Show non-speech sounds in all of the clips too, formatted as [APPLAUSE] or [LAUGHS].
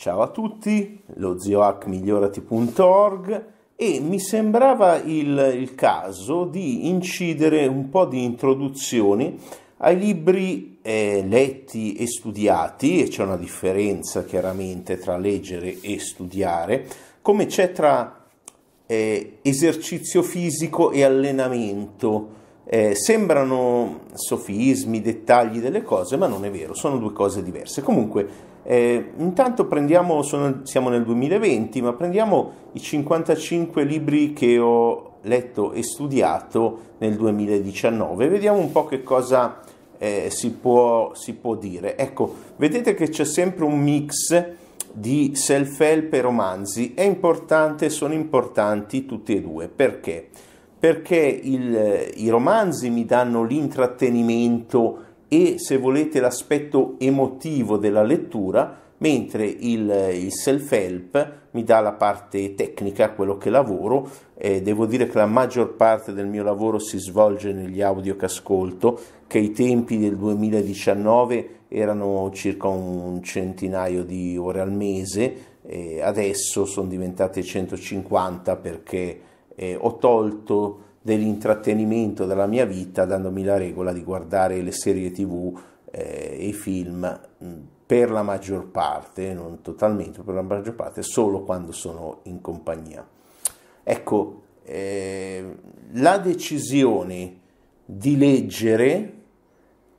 Ciao a tutti, lo ziohackmigliorati.org e mi sembrava il, il, caso di incidere un po' di introduzioni ai libri eh, letti e studiati, e c'è una differenza chiaramente tra leggere e studiare, come c'è tra eh, esercizio fisico e allenamento. Eh, sembrano sofismi, dettagli delle cose, ma non è vero, sono due cose diverse. Comunque, eh, intanto prendiamo, sono, siamo nel 2020, ma prendiamo i 55 libri che ho letto e studiato nel 2019 vediamo un po' che cosa eh, si, può, si può dire. Ecco, vedete che c'è sempre un mix di self-help e romanzi, è importante, sono importanti tutti e due. Perché? Perché il, i romanzi mi danno l'intrattenimento e se volete l'aspetto emotivo della lettura, mentre il, il self-help mi dà la parte tecnica, quello che lavoro. Eh, devo dire che la maggior parte del mio lavoro si svolge negli audio che ascolto, che ai tempi del 2019 erano circa un centinaio di ore al mese, eh, adesso sono diventate 150 perché eh, ho tolto dell'intrattenimento della mia vita dandomi la regola di guardare le serie tv eh, e i film per la maggior parte, non totalmente, per la maggior parte, solo quando sono in compagnia. Ecco, eh, la decisione di leggere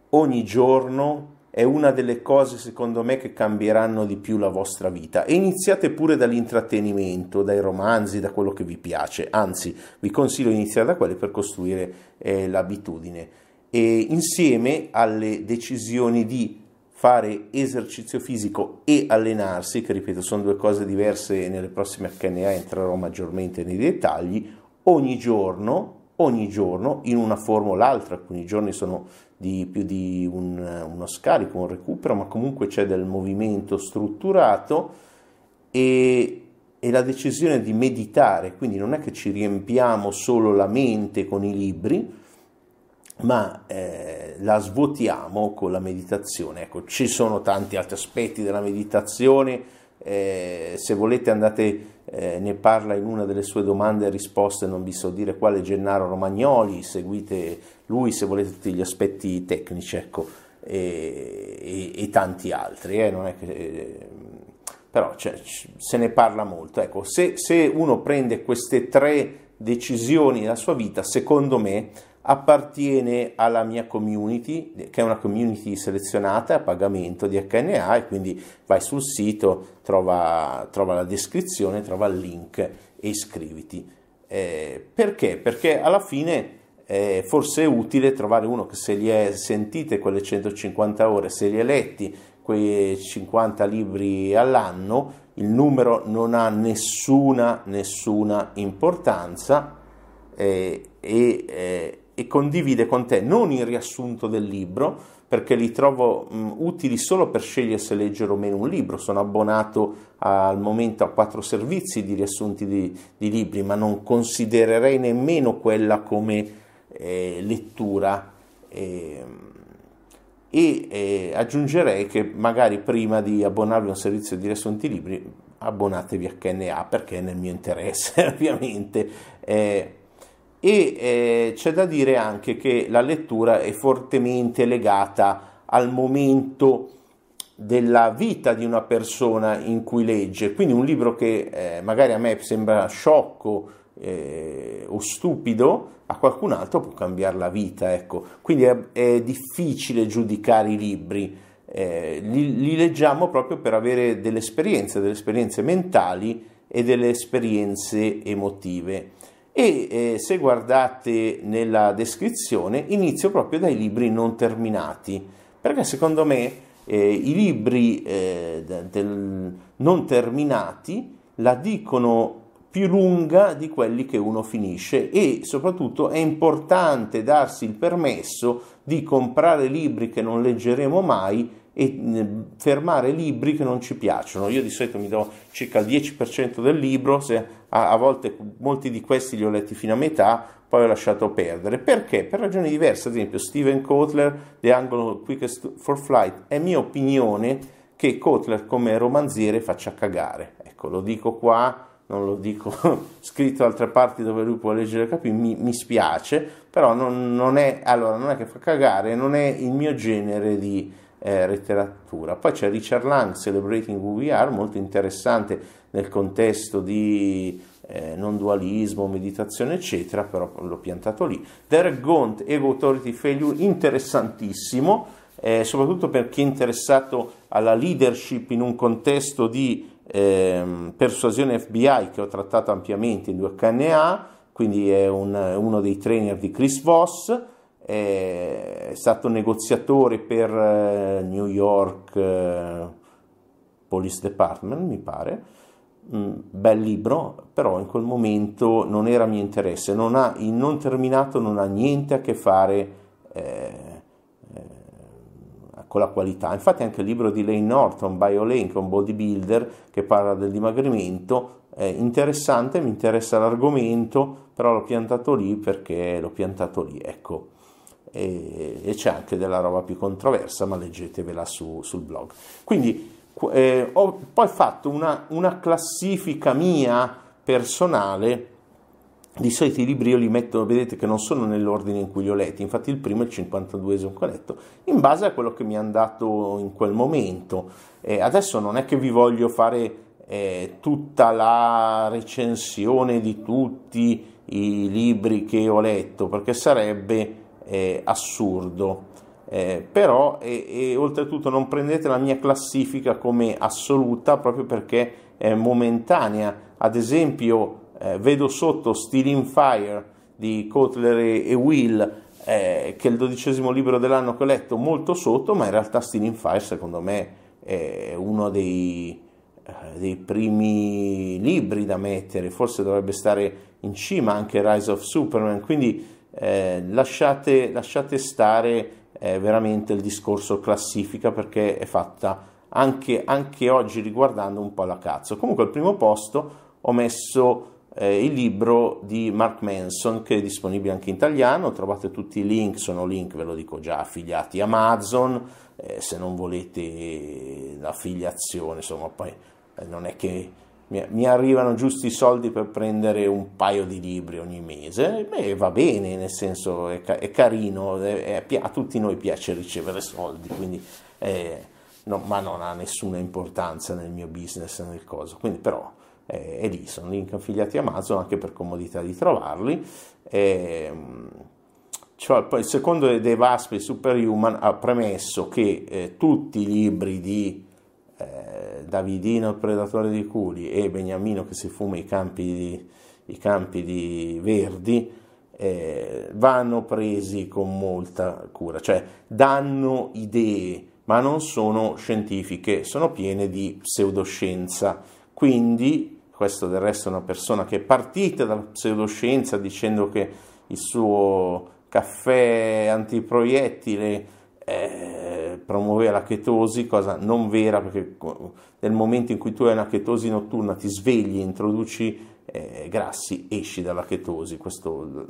ogni giorno è una delle cose secondo me che cambieranno di più la vostra vita. E iniziate pure dall'intrattenimento, dai romanzi, da quello che vi piace, anzi vi consiglio di iniziare da quelli per costruire eh, l'abitudine. E insieme alle decisioni di fare esercizio fisico e allenarsi, che ripeto sono due cose diverse e nelle prossime HNA entrerò maggiormente nei dettagli, ogni giorno ogni giorno in una forma o l'altra, alcuni giorni sono di più di un, uno scarico, un recupero, ma comunque c'è del movimento strutturato e, e la decisione di meditare, quindi non è che ci riempiamo solo la mente con i libri, ma eh, la svuotiamo con la meditazione. Ecco, ci sono tanti altri aspetti della meditazione, eh, se volete andate, eh, ne parla in una delle sue domande e risposte, non vi so dire quale, Gennaro Romagnoli, seguite lui se volete tutti gli aspetti tecnici, ecco, e, e, e tanti altri, eh, che, eh, però cioè, se ne parla molto. Ecco, se, se uno prende queste tre decisioni nella sua vita, secondo me, appartiene alla mia community, che è una community selezionata a pagamento di HNA e quindi vai sul sito, trova, trova la descrizione, trova il link e iscriviti. Eh, perché? Perché alla fine eh, forse è utile trovare uno che se li è sentite quelle 150 ore, se li ha letti quei 50 libri all'anno, il numero non ha nessuna, nessuna importanza eh, e eh, e condivide con te non il riassunto del libro, perché li trovo mh, utili solo per scegliere se leggere o meno un libro. Sono abbonato al momento a quattro servizi di riassunti di, di libri, ma non considererei nemmeno quella come eh, lettura. Eh, e eh, aggiungerei che magari prima di abbonarvi a un servizio di riassunti libri abbonatevi a KNA perché è nel mio interesse [LAUGHS] ovviamente eh, e eh, c'è da dire anche che la lettura è fortemente legata al momento della vita di una persona in cui legge, quindi un libro che eh, magari a me sembra sciocco eh, o stupido, a qualcun altro può cambiare la vita, ecco. Quindi è, è difficile giudicare i libri, eh, li, li leggiamo proprio per avere delle esperienze, delle esperienze mentali e delle esperienze emotive e eh, se guardate nella descrizione inizio proprio dai libri non terminati perché secondo me eh, i libri eh, del, non terminati la dicono più lunga di quelli che uno finisce e soprattutto è importante darsi il permesso di comprare libri che non leggeremo mai e fermare libri che non ci piacciono. Io di solito mi do circa il 10% del libro, se a, a, volte molti di questi li ho letti fino a metà, poi ho lasciato perdere. Perché? Per ragioni diverse, ad esempio Steven Kotler, The Angle Quickest for Flight, è mia opinione che Kotler come romanziere faccia cagare. Ecco, lo dico qua, non lo dico [LAUGHS] scritto altre parti dove lui può leggere capire, mi, mi spiace, però non, non, è, allora, non è che fa cagare, non è il mio genere di eh, letteratura. Poi c'è Richard Lang, Celebrating Who We Are, molto interessante nel contesto di eh, non dualismo, meditazione, eccetera, però l'ho piantato lì. Derek Gaunt, Ego Authority Failure, interessantissimo, eh, soprattutto per chi è interessato alla leadership in un contesto di eh, persuasione FBI che ho trattato ampiamente in due HNA, quindi è un, uno dei trainer di Chris Voss, è stato negoziatore per eh, New York eh, Police Department, mi pare. Mm, bel libro, però in quel momento non era mio interesse, non ha, il non terminato non ha niente a che fare eh, eh, con la qualità. Infatti anche il libro di Lane Norton, BioLane, che è un bodybuilder che parla del dimagrimento, è interessante, mi interessa l'argomento, però l'ho piantato lì perché l'ho piantato lì, ecco e, e c'è anche della roba più controversa, ma leggetevela su, sul blog. Quindi eh, ho poi fatto una, una, classifica mia personale. Di solito i libri io li metto, vedete che non sono nell'ordine in cui li ho letti, infatti il primo è il 52esimo che ho letto, in base a quello che mi hanno dato in quel momento. Eh, adesso non è che vi voglio fare eh, tutta la recensione di tutti i libri che ho letto, perché sarebbe eh, assurdo. Eh, però e, e, oltretutto non prendete la mia classifica come assoluta proprio perché è momentanea. Ad esempio, eh, vedo sotto Stealing Fire di Kotler e, e Will, eh, che è il dodicesimo libro dell'anno che ho letto, molto sotto, ma in realtà Stealing Fire secondo me è uno dei, eh, dei primi libri da mettere, forse dovrebbe stare in cima anche Rise of Superman, quindi eh, lasciate, lasciate, stare eh, veramente il discorso classifica perché è fatta anche, anche, oggi riguardando un po' la cazzo. Comunque al primo posto ho messo eh, il libro di Mark Manson che è disponibile anche in italiano, trovate tutti i link, sono link, ve lo dico già, affiliati Amazon, eh, se non volete l'affiliazione, insomma poi eh, non è che mi, arrivano giusti i soldi per prendere un paio di libri ogni mese, beh, va bene, nel senso è, è carino, è, è, a tutti noi piace ricevere soldi, quindi, eh, no, ma non ha nessuna importanza nel mio business, nel coso, quindi però eh, è lì, sono link affiliati Amazon anche per comodità di trovarli. Eh, cioè, poi secondo dei Vaspi Superhuman ha premesso che eh, tutti i libri di Davidino il predatore di culi e Beniamino che si fuma i campi di, i campi di verdi eh, vanno presi con molta cura, cioè danno idee ma non sono scientifiche, sono piene di pseudoscienza. Quindi, questo del resto è una persona che è partita dalla pseudoscienza dicendo che il suo caffè antiproiettile eh, promuoveva la chetosi, cosa non vera perché nel momento in cui tu hai una chetosi notturna ti svegli, introduci eh, grassi, esci dalla chetosi, questo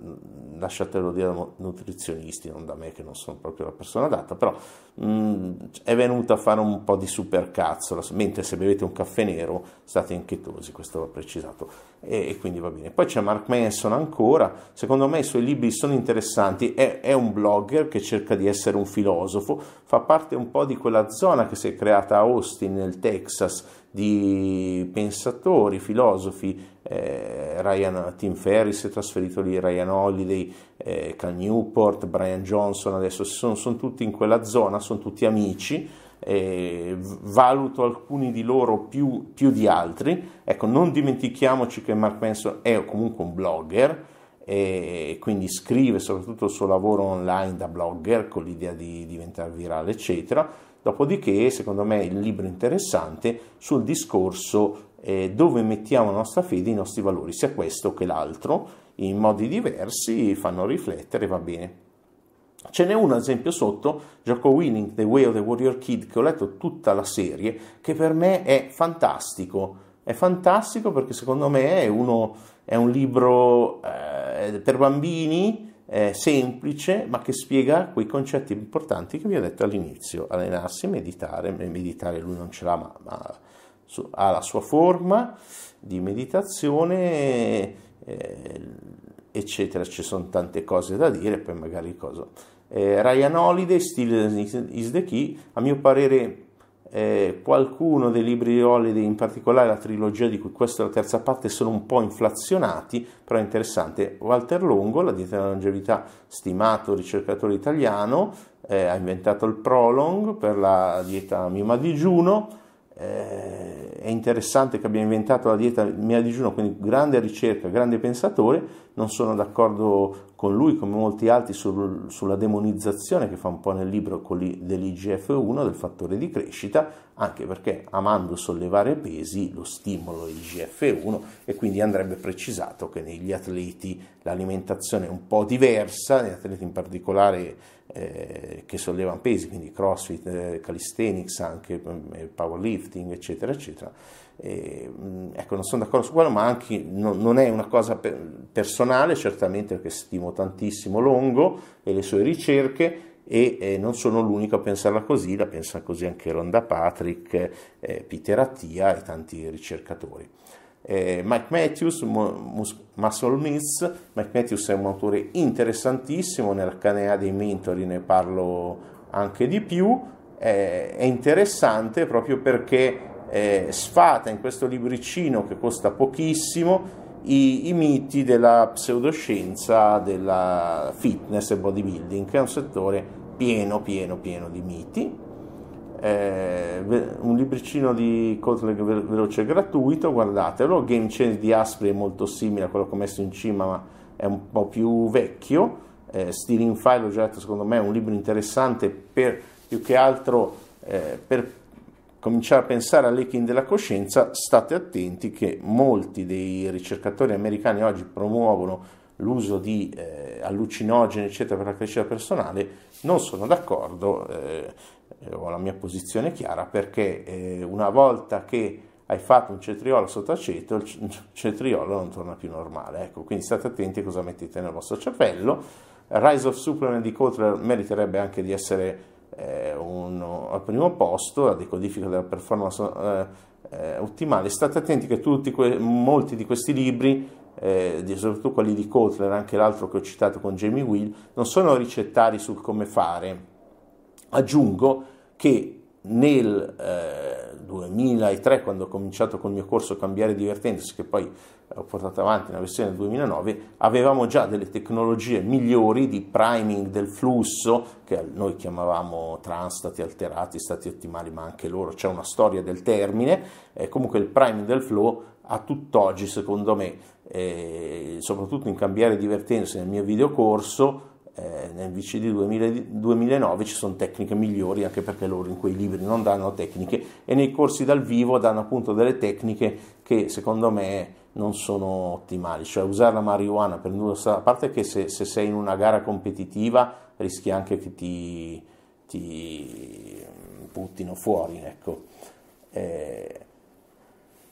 lasciatelo dire ai nutrizionisti, non da me che non sono proprio la persona adatta, però mh, è venuto a fare un po' di supercazzo, mentre se bevete un caffè nero state in chetosi, questo va precisato, e, e, quindi va bene. Poi c'è Mark Manson ancora, secondo me i suoi libri sono interessanti, è, è un blogger che cerca di essere un filosofo, fa parte un po' di quella zona che si è creata a Austin nel Texas, di pensatori, filosofi, eh, Ryan, Tim Ferris è trasferito lì, Ryan Holiday, eh, Cal Newport, Brian Johnson, adesso sono, sono tutti in quella zona, sono tutti amici, eh, valuto alcuni di loro più, più, di altri. Ecco, non dimentichiamoci che Mark Manson è comunque un blogger e quindi scrive soprattutto il suo lavoro online da blogger con l'idea di diventare virale, eccetera Dopodiché, secondo me, il libro interessante sul discorso eh, dove mettiamo la nostra fede, i nostri valori, sia questo che l'altro, in modi diversi, fanno riflettere, va bene. Ce n'è uno, ad esempio, sotto, Jocko Winning, The Way of the Warrior Kid, che ho letto tutta la serie, che per me è fantastico. È fantastico perché secondo me è, uno, è un libro eh, per bambini, eh, semplice, ma che spiega quei concetti importanti che vi ho detto all'inizio, allenarsi, meditare, meditare lui non ce l'ha, ma, ma su, ha la sua forma di meditazione, eh, eccetera, ci sono tante cose da dire, poi magari cosa. Eh, Ryan Holiday, Still is the Key, a mio parere eh, qualcuno dei libri di Holiday, in particolare la trilogia di cui questa è la terza parte, sono un po' inflazionati, però è interessante. Walter Longo, la dieta della longevità, stimato ricercatore italiano, eh, ha inventato il prolong per la dieta mima digiuno, eh, è interessante che abbia inventato la dieta mia digiuno, quindi grande ricerca, grande pensatore, non sono d'accordo con lui come molti altri sul, sulla demonizzazione che fa un po' nel libro dell'IGF1, del fattore di crescita, anche perché amando sollevare pesi lo stimolo IGF1 e quindi andrebbe precisato che negli atleti l'alimentazione è un po' diversa, negli atleti in particolare eh, che sollevano pesi, quindi crossfit, eh, calisthenics, anche eh, powerlifting, eccetera, eccetera. E, ecco, non sono d'accordo su quello, ma anche no, non è una cosa per, personale, certamente perché stimo tantissimo Longo e le sue ricerche e eh, non sono l'unico a pensarla così, la pensa così anche Ronda Patrick, eh, Peter Attia e tanti ricercatori. Eh, Mike Matthews, Muscle Myths, Mike Matthews è un autore interessantissimo, nel Canea dei mentori ne parlo anche di più, è interessante proprio perché eh, sfata in questo libricino che costa pochissimo i, i, miti della pseudoscienza della fitness e bodybuilding, che è un settore pieno, pieno, pieno di miti eh, un libricino di Kotler veloce e gratuito, guardatelo, Game Change di Aspri è molto simile a quello che ho messo in cima ma è un po' più vecchio, eh, Stealing File, ho già detto, secondo me è un libro interessante per più che altro eh, per cominciare a pensare all'hacking della coscienza, state attenti che molti dei ricercatori americani oggi promuovono l'uso di eh, allucinogeni eccetera per la crescita personale, non sono d'accordo, eh, ho la mia posizione chiara perché eh, una volta che hai fatto un cetriolo sotto aceto, il cetriolo non torna più normale. Ecco, quindi state attenti a cosa mettete nel vostro cervello. Rise of Supplement di Kotler meriterebbe anche di essere eh, un, al primo posto, la decodifica della performance eh, eh, ottimale. State attenti che que- molti di questi libri, eh, soprattutto quelli di Kotler, anche l'altro che ho citato con Jamie Will, non sono ricettari sul come fare. Aggiungo che nel eh, 2003, quando ho cominciato col mio corso Cambiare Divertendosi, che poi ho portato avanti nella versione del 2009, avevamo già delle tecnologie migliori di priming del flusso, che noi chiamavamo transtati alterati, stati ottimali, ma anche loro. C'è una storia del termine, eh, comunque il priming del flow a tutt'oggi, secondo me, eh, soprattutto in Cambiare Divertendosi nel mio videocorso, eh, nel VCD 2009 ci sono tecniche migliori anche perché loro in quei libri non danno tecniche e nei corsi dal vivo danno appunto delle tecniche che secondo me non sono ottimali, cioè usare la marijuana per a parte che se, se, sei in una gara competitiva rischi anche che ti, ti buttino fuori, ecco. Eh,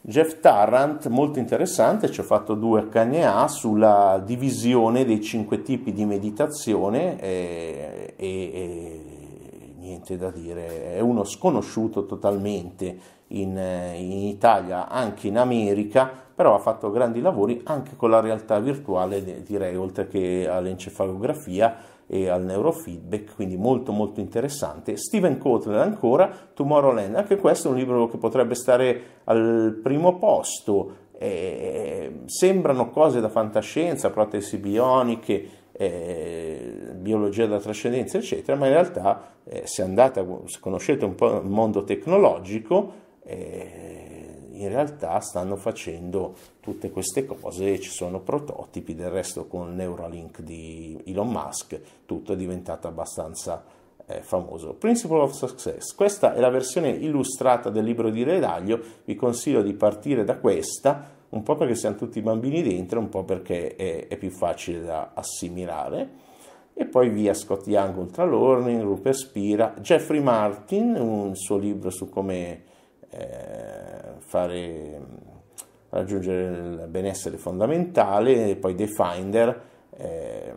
Jeff Tarrant, molto interessante, ci ho fatto due HNA sulla divisione dei cinque tipi di meditazione e, e, e niente da dire, è uno sconosciuto totalmente in, in, Italia, anche in America, però ha fatto grandi lavori anche con la realtà virtuale, direi, oltre che all'encefalografia e al neurofeedback, quindi molto molto interessante. Steven Kotler ancora, Tomorrowland, anche questo è un libro che potrebbe stare al primo posto, eh, sembrano cose da fantascienza, protesi bioniche, eh, biologia della trascendenza, eccetera, ma in realtà eh, se andate, se conoscete un po' il mondo tecnologico, eh, in realtà stanno facendo tutte queste cose, ci sono prototipi, del resto con Neuralink di Elon Musk tutto è diventato abbastanza eh, famoso. Principle of Success, questa è la versione illustrata del libro di Redaglio, vi consiglio di partire da questa, un po' perché siamo tutti bambini dentro, un po' perché è, è più facile da assimilare. E poi via Scott Young Ultra Learning, Rupert Spira, Jeffrey Martin, un suo libro su come eh, fare, raggiungere il benessere fondamentale, e poi The Finder, eh,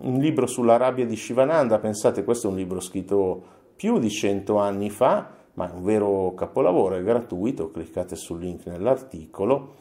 un libro sulla rabbia di Shivananda, pensate questo è un libro scritto più di cento anni fa, ma è un vero capolavoro, è gratuito, cliccate sul link nell'articolo.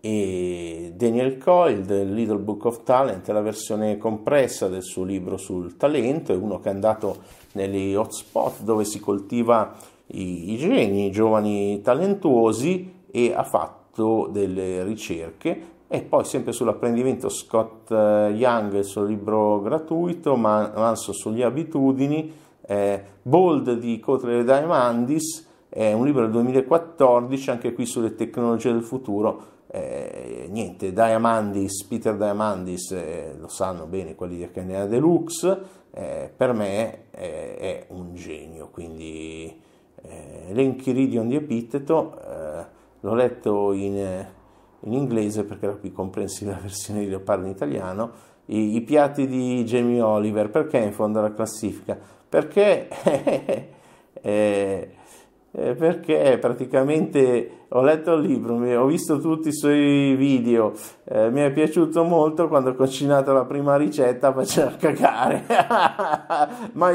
E Daniel Coyle del Little Book of Talent è la versione compressa del suo libro sul talento, è uno che è andato negli hotspot dove si coltiva i, i geni, i giovani talentuosi e ha fatto delle ricerche e poi sempre sull'apprendimento Scott eh, Young, il suo libro gratuito, ma Manso sulle abitudini, eh, Bold di Cotre Diamandis, è un libro del 2014, anche qui sulle tecnologie del futuro. Eh, niente, Diamandis, Peter Diamandis, eh, lo sanno bene quelli di HNA Deluxe, eh, per me è un genio, quindi eh, L'Enchiridion di Epiteto, l'ho letto in in inglese perché era più comprensiva la versione di Leopardo in italiano, i, i, piatti di Jamie Oliver, perché in fondo alla classifica? Perché, [LAUGHS] eh, eh, perché? Praticamente ho letto il libro, ho visto tutti i suoi video, eh, mi è piaciuto molto quando ho cucinato la prima ricetta faceva [LAUGHS] cagare, [LAUGHS] ma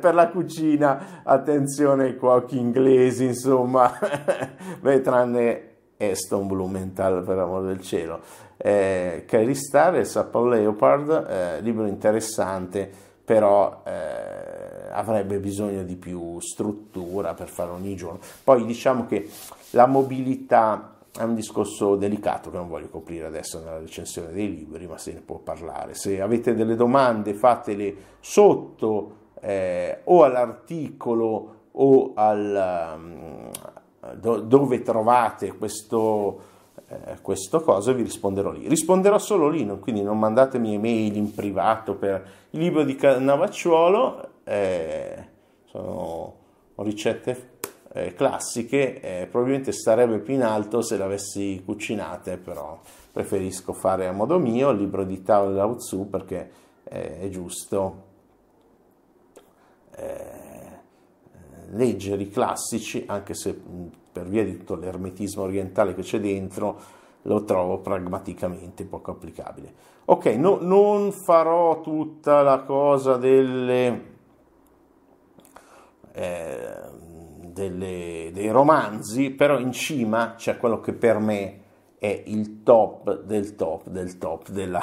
per la cucina attenzione ai cuochi inglesi insomma, [LAUGHS] beh tranne Aston Blumenthal per amor del cielo. Eh, Kyrie Star e Sapple Leopard, eh, libro interessante, però eh, avrebbe bisogno di più struttura per fare ogni giorno. Poi diciamo che la mobilità è un discorso delicato che non voglio coprire adesso nella recensione dei libri, ma se ne può parlare. Se avete delle domande fatele sotto eh, o all'articolo o al, um, do, dove trovate questo, eh, questo cosa vi risponderò lì. Risponderò solo lì, non, quindi non mandatemi email in privato per il libro di Navacciuolo, eh, sono ricette eh, classiche, eh, probabilmente starebbe più in alto se le avessi cucinate, però preferisco fare a modo mio il libro di Tao Lao Tzu perché eh, è giusto. Eh, leggere i classici, anche se per via di tutto l'ermetismo orientale che c'è dentro, lo trovo pragmaticamente poco applicabile. Ok, no, non farò tutta la cosa delle, eh, delle, dei romanzi, però in cima c'è quello che per me è il top del top del top della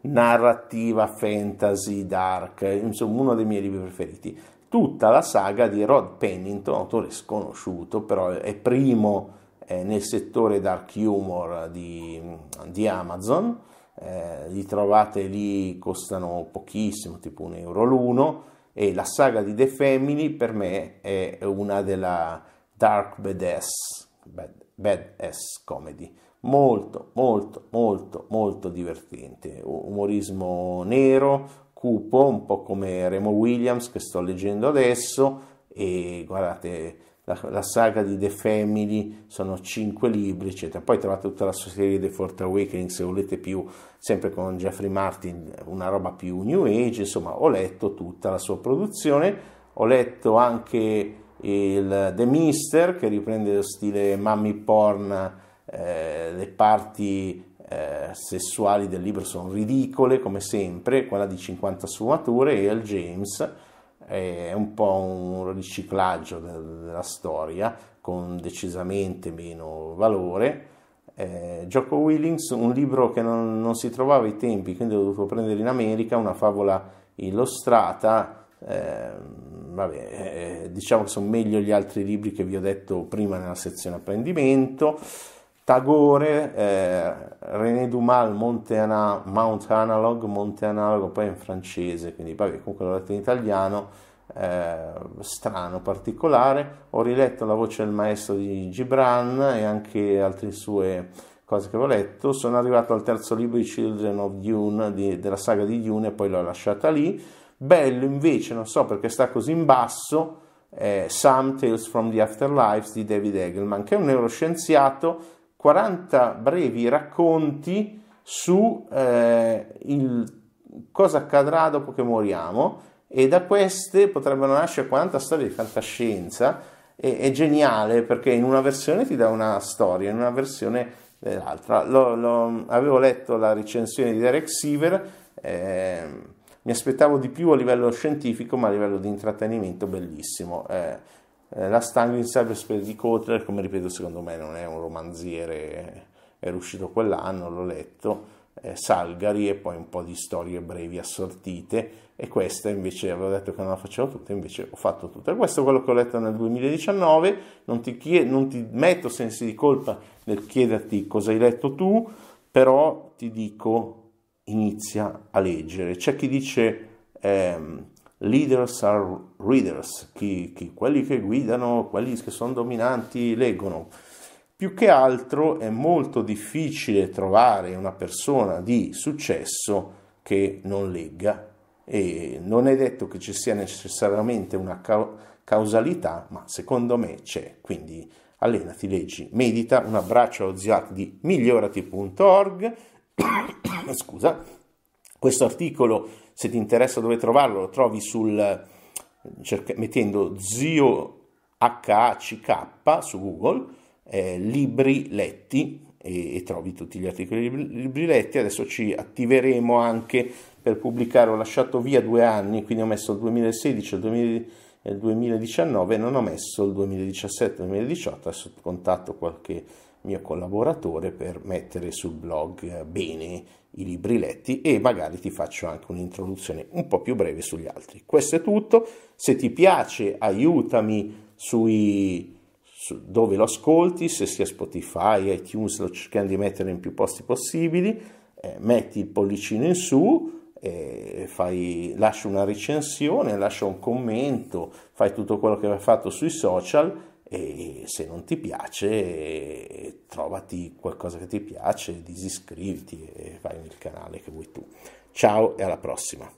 narrativa fantasy dark, insomma uno dei miei libri preferiti. Tutta la saga di Rod Pennington, autore sconosciuto, però è primo eh, nel settore dark humor di, di Amazon, eh, li trovate lì, costano pochissimo, tipo un euro l'uno, e la saga di The Family per me è una della dark badass, bad, badass comedy, molto, molto, molto, molto divertente, umorismo nero, cupo, un po' come Remo Williams che sto leggendo adesso. E guardate la, la, saga di The Family sono cinque libri eccetera. Poi trovate tutta la serie The Fourth Awakening se volete più sempre con Jeffrey Martin una roba più new age insomma ho letto tutta la sua produzione. Ho letto anche il The Mister che riprende lo stile mummy porn eh, le parti eh, sessuali del libro sono ridicole come sempre, quella di 50 sfumature e il James è un po' un riciclaggio della storia con decisamente meno valore. Eh, Gioco Willings, un libro che non, non, si trovava ai tempi, quindi ho dovuto prendere in America, una favola illustrata. Eh, vabbè, eh, diciamo che sono meglio gli altri libri che vi ho detto prima nella sezione apprendimento. Tagore, eh, René Dumas, Monte Ana, Mount Analog, Monte Analogo, poi in francese, quindi vabbè, comunque l'ho letto in italiano, eh, strano, particolare. Ho riletto La voce del maestro di Gibran e anche altre sue cose che avevo letto. Sono arrivato al terzo libro di Children of Dune, di, della saga di Dune, e poi l'ho lasciata lì. Bello invece, non so perché sta così in basso, eh, Some Tales from the Afterlife di David Egelman, che è un neuroscienziato 40 brevi racconti su eh, il, cosa accadrà dopo che moriamo e da queste potrebbero nascere 40 storie di fantascienza e, è geniale perché in una versione ti dà una storia, in una versione l'altra. Lo, lo, avevo letto la recensione di Derek Siever Eh, mi aspettavo di più a livello scientifico, ma a livello di intrattenimento bellissimo. Eh, eh, la Stanley in Cyberspace di Kotler, come ripeto, secondo me non è un romanziere, era uscito quell'anno, l'ho letto, eh, Salgari e poi un po' di storie brevi assortite e questa invece avevo detto che non la facevo tutta, invece ho fatto tutta. E questo è quello che ho letto nel 2019, non ti, chied- non ti metto sensi di colpa nel chiederti cosa hai letto tu, però ti dico inizia a leggere. C'è chi dice ehm, leaders are readers, chi, chi, quelli che guidano, quelli che sono dominanti leggono. Più che altro è molto difficile trovare una persona di successo che non legga e non è detto che ci sia necessariamente una causalità, ma secondo me c'è. Quindi allenati, leggi, medita. Un abbraccio allo Ziat di migliorati.org. [COUGHS] Scusa, questo articolo, se ti interessa dove trovarlo, lo trovi sul, cerca, mettendo zio HACK su Google, eh, libri letti e, e, trovi tutti gli articoli libri letti. Adesso ci attiveremo anche per pubblicare, ho lasciato via due anni, quindi ho messo il 2016 e il 2019, non ho messo il 2017-2018, adesso contatto qualche mio collaboratore per mettere sul blog eh, bene i libri letti e magari ti faccio anche un'introduzione un po' più breve sugli altri. Questo è tutto, se ti piace aiutami sui, su dove lo ascolti, se sia Spotify, iTunes, lo cerchiamo di mettere in più posti possibili, eh, metti il pollicino in su, eh, lascia una recensione, lascia un commento, fai tutto quello che hai fatto sui social e se non ti piace trovati qualcosa che ti piace, disiscriviti e vai nel canale che vuoi tu. Ciao e alla prossima.